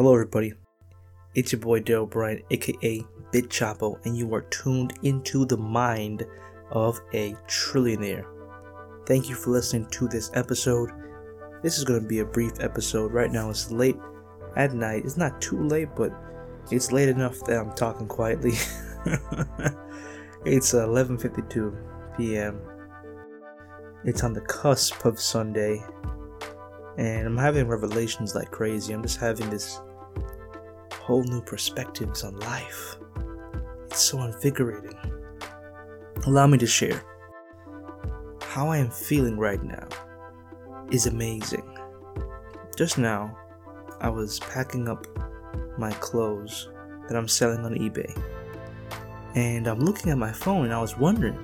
Hello, everybody. It's your boy Daryl Bryan, aka Bit Chapo, and you are tuned into the mind of a trillionaire. Thank you for listening to this episode. This is going to be a brief episode. Right now, it's late at night. It's not too late, but it's late enough that I'm talking quietly. it's 11:52 p.m. It's on the cusp of Sunday, and I'm having revelations like crazy. I'm just having this whole new perspectives on life. It's so invigorating. Allow me to share. How I am feeling right now is amazing. Just now, I was packing up my clothes that I'm selling on eBay. And I'm looking at my phone and I was wondering,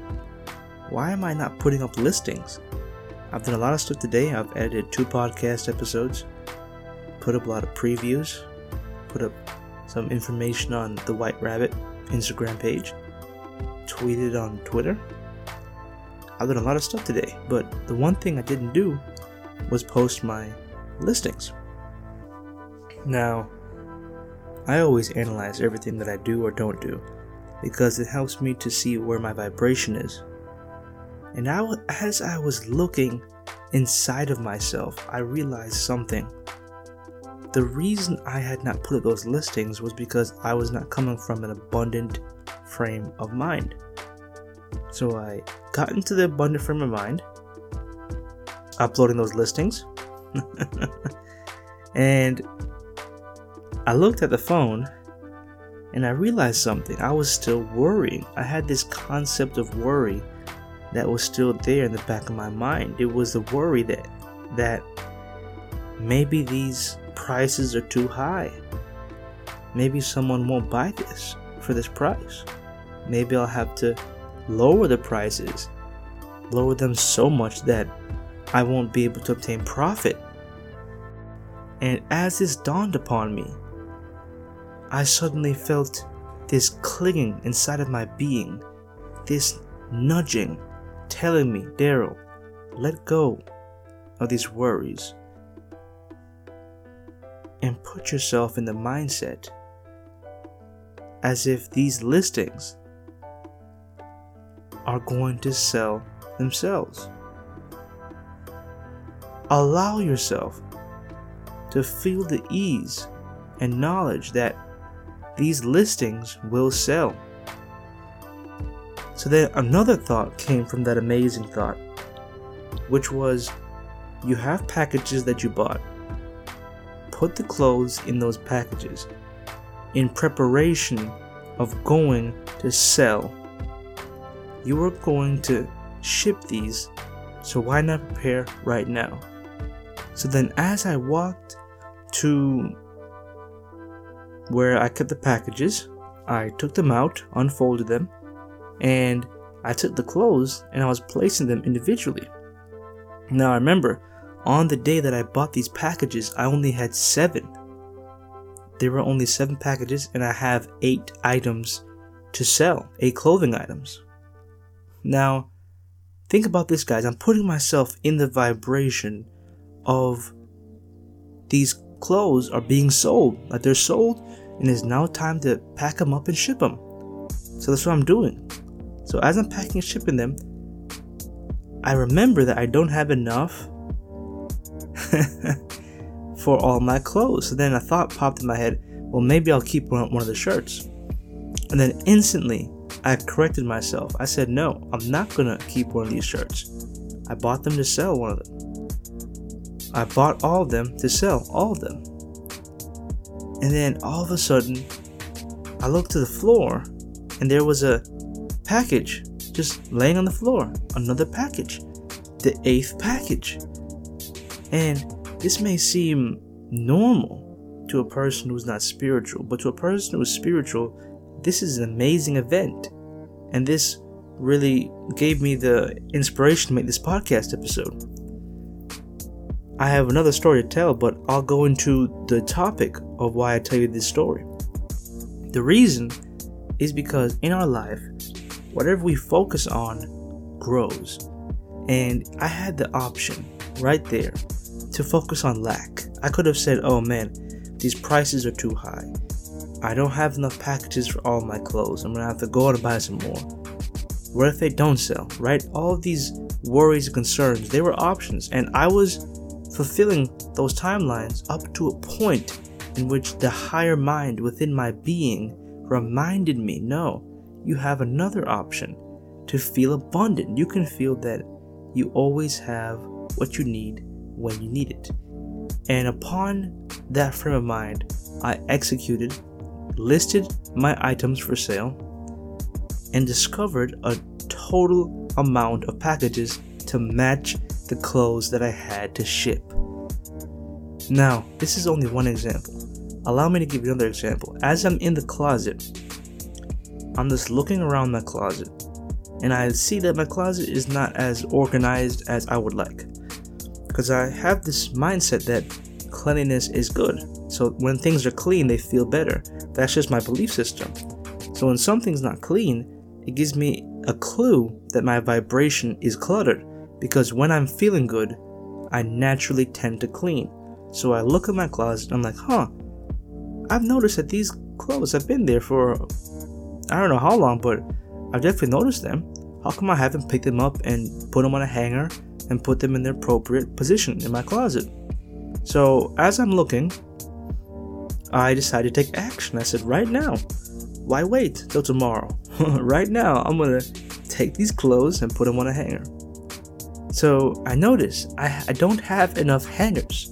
why am I not putting up listings? I've done a lot of stuff today. I've edited two podcast episodes, put up a lot of previews, put up some information on the White Rabbit Instagram page, tweeted on Twitter. I've done a lot of stuff today, but the one thing I didn't do was post my listings. Now, I always analyze everything that I do or don't do because it helps me to see where my vibration is. And I, as I was looking inside of myself, I realized something. The reason I had not put up those listings was because I was not coming from an abundant frame of mind. So I got into the abundant frame of mind, uploading those listings, and I looked at the phone and I realized something. I was still worrying. I had this concept of worry that was still there in the back of my mind. It was the worry that that maybe these prices are too high. Maybe someone won't buy this for this price. Maybe I'll have to lower the prices, lower them so much that I won't be able to obtain profit. And as this dawned upon me, I suddenly felt this clinging inside of my being, this nudging, telling me, Daryl, let go of these worries put yourself in the mindset as if these listings are going to sell themselves. Allow yourself to feel the ease and knowledge that these listings will sell. So then another thought came from that amazing thought, which was you have packages that you bought. Put the clothes in those packages in preparation of going to sell. You are going to ship these, so why not prepare right now? So then, as I walked to where I kept the packages. I took them out, unfolded them, and I took the clothes and I was placing them individually. Now, I remember on the day that I bought these packages, I only had seven. There were only seven packages, and I have eight items to sell, eight clothing items. Now, think about this, guys. I'm putting myself in the vibration of these clothes are being sold. Like they're sold, and it's now time to pack them up and ship them. So that's what I'm doing. So as I'm packing and shipping them, I remember that I don't have enough for all my clothes. So then a thought popped in my head well, maybe I'll keep one, of the shirts. And then instantly, I corrected myself. I said, no, I'm not gonna keep one of these shirts. I bought them to sell one of them. I bought all of them to sell all of them. And then all of a sudden, I looked to the floor and there was a package just laying on the floor. Another package. The eighth package. And this may seem normal to a person who's not spiritual, but to a person who's spiritual, this is an amazing event. And this really gave me the inspiration to make this podcast episode. I have another story to tell, but I'll go into the topic of why I tell you this story. The reason is because in our life, whatever we focus on grows. And I had the option right there to focus on lack. I could have said, oh man, these prices are too high. I don't have enough packages for all my clothes. I'm gonna have to go out and buy some more. What if they don't sell, right? All these worries and concerns, they were options, and I was fulfilling those timelines up to a point in which the higher mind within my being reminded me no, you have another option to feel abundant. You can feel that you always have what you need when you need it. And upon that frame of mind, I executed, listed my items for sale, and discovered a total amount of packages to match the clothes that I had to ship. Now, this is only one example. Allow me to give you another example. As I'm in the closet, I'm just looking around my closet, and I see that my closet is not as organized as I would like. Because I have this mindset that cleanliness is good. So when things are clean, they feel better. That's just my belief system. So when something's not clean, it gives me a clue that my vibration is cluttered because when I'm feeling good, I naturally tend to clean. So I look at my closet and I'm like, huh, I've noticed that these clothes have been there for I don't know how long, but I've definitely noticed them. How come I haven't picked them up and put them on a hanger and put them in their appropriate position in my closet? So as I'm looking, I decided to take action. I said, right now, why wait till tomorrow? right now, I'm gonna take these clothes and put them on a hanger. So I notice I, I don't have enough hangers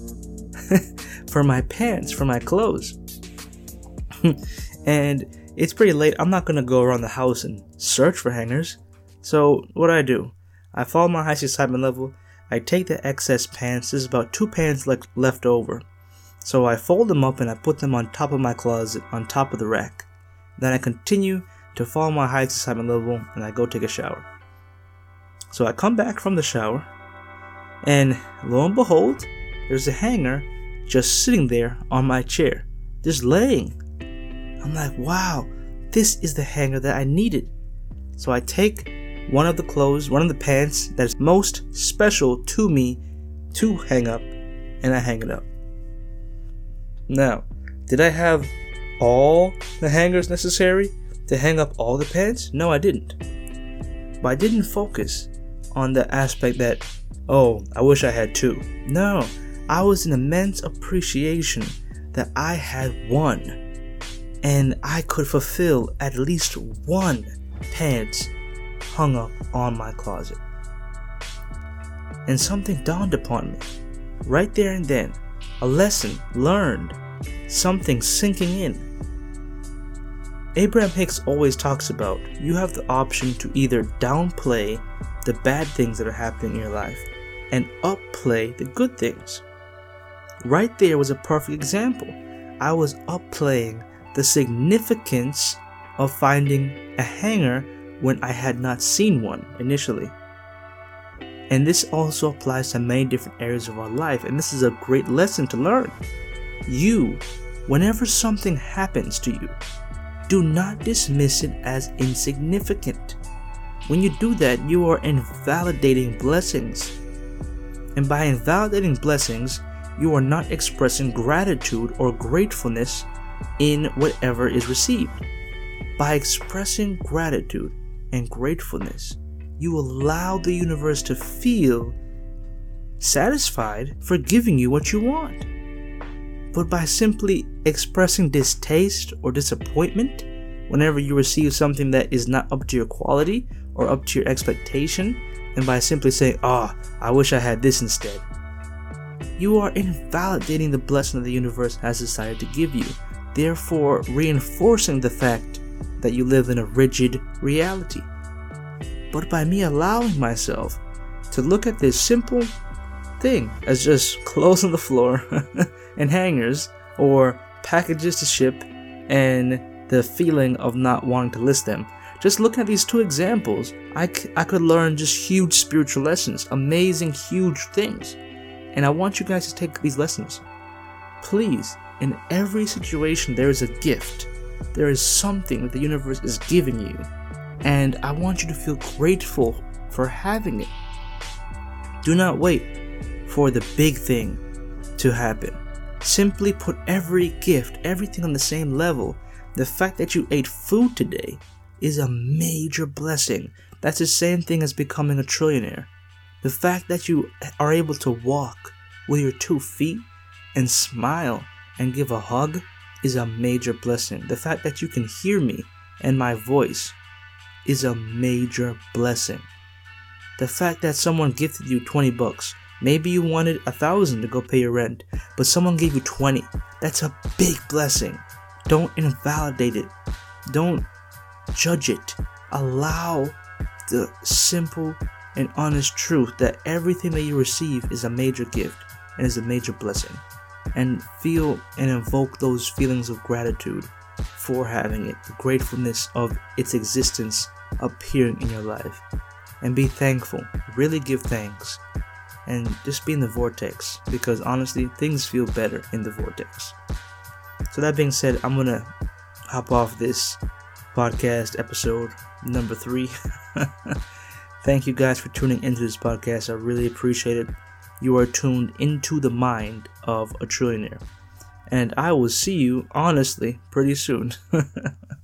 for my pants, for my clothes. and it's pretty late. I'm not gonna go around the house and search for hangers. So what do I do? I follow my high excitement level. I take the excess pants. There's about two pants le- left over. So I fold them up and I put them on top of my closet, on top of the rack. Then I continue to follow my high excitement level and I go take a shower. So I come back from the shower, and lo and behold, there's a hanger just sitting there on my chair, just laying. I'm like, wow, this is the hanger that I needed. So I take one of the clothes, one of the pants that's most special to me to hang up, and I hang it up. Now, did I have all the hangers necessary to hang up all the pants? No, I didn't. But I didn't focus on the aspect that, oh, I wish I had two. No, I was in immense appreciation that I had one. And I could fulfill at least one pants hung up on my closet. And something dawned upon me. Right there and then, a lesson learned, something sinking in. Abraham Hicks always talks about you have the option to either downplay the bad things that are happening in your life and upplay the good things. Right there was a perfect example. I was upplaying the significance of finding a hanger when I had not seen one initially. And this also applies to many different areas of our life, and this is a great lesson to learn. You, whenever something happens to you, do not dismiss it as insignificant. When you do that, you are invalidating blessings. And by invalidating blessings, you are not expressing gratitude or gratefulness in whatever is received. By expressing gratitude and gratefulness, you allow the universe to feel satisfied for giving you what you want. But by simply expressing distaste or disappointment whenever you receive something that is not up to your quality or up to your expectation, and by simply saying, Ah, oh, I wish I had this instead, you are invalidating the blessing that the universe has decided to give you, therefore reinforcing the fact that you live in a rigid reality. But by me allowing myself to look at this simple thing as just clothes on the floor and hangers or packages to ship and the feeling of not wanting to list them. Just look at these two examples. I, c- I could learn just huge spiritual lessons, amazing, huge things. And I want you guys to take these lessons. Please, in every situation, there is a gift. There is something that the universe is giving you. And I want you to feel grateful for having it. Do not wait for the big thing to happen. Simply put every gift, everything on the same level. The fact that you ate food today is a major blessing. That's the same thing as becoming a trillionaire. The fact that you are able to walk with your two feet and smile and give a hug is a major blessing. The fact that you can hear me and my voice is a major blessing. The fact that someone gifted you 20 bucks, maybe you wanted a thousand to go pay your rent, but someone gave you 20. That's a big blessing. Don't invalidate it. Don't judge it. Allow the simple and honest truth that everything that you receive is a major gift and is a major blessing. And feel and invoke those feelings of gratitude for having it, the gratefulness of its existence appearing in your life. And be thankful, really give thanks, and just be in the vortex because honestly, things feel better in the vortex. So, that being said, I'm gonna hop off this podcast episode number three. Thank you guys for tuning into this podcast. I really appreciate it. You are tuned into the mind of a trillionaire. And I will see you, honestly, pretty soon.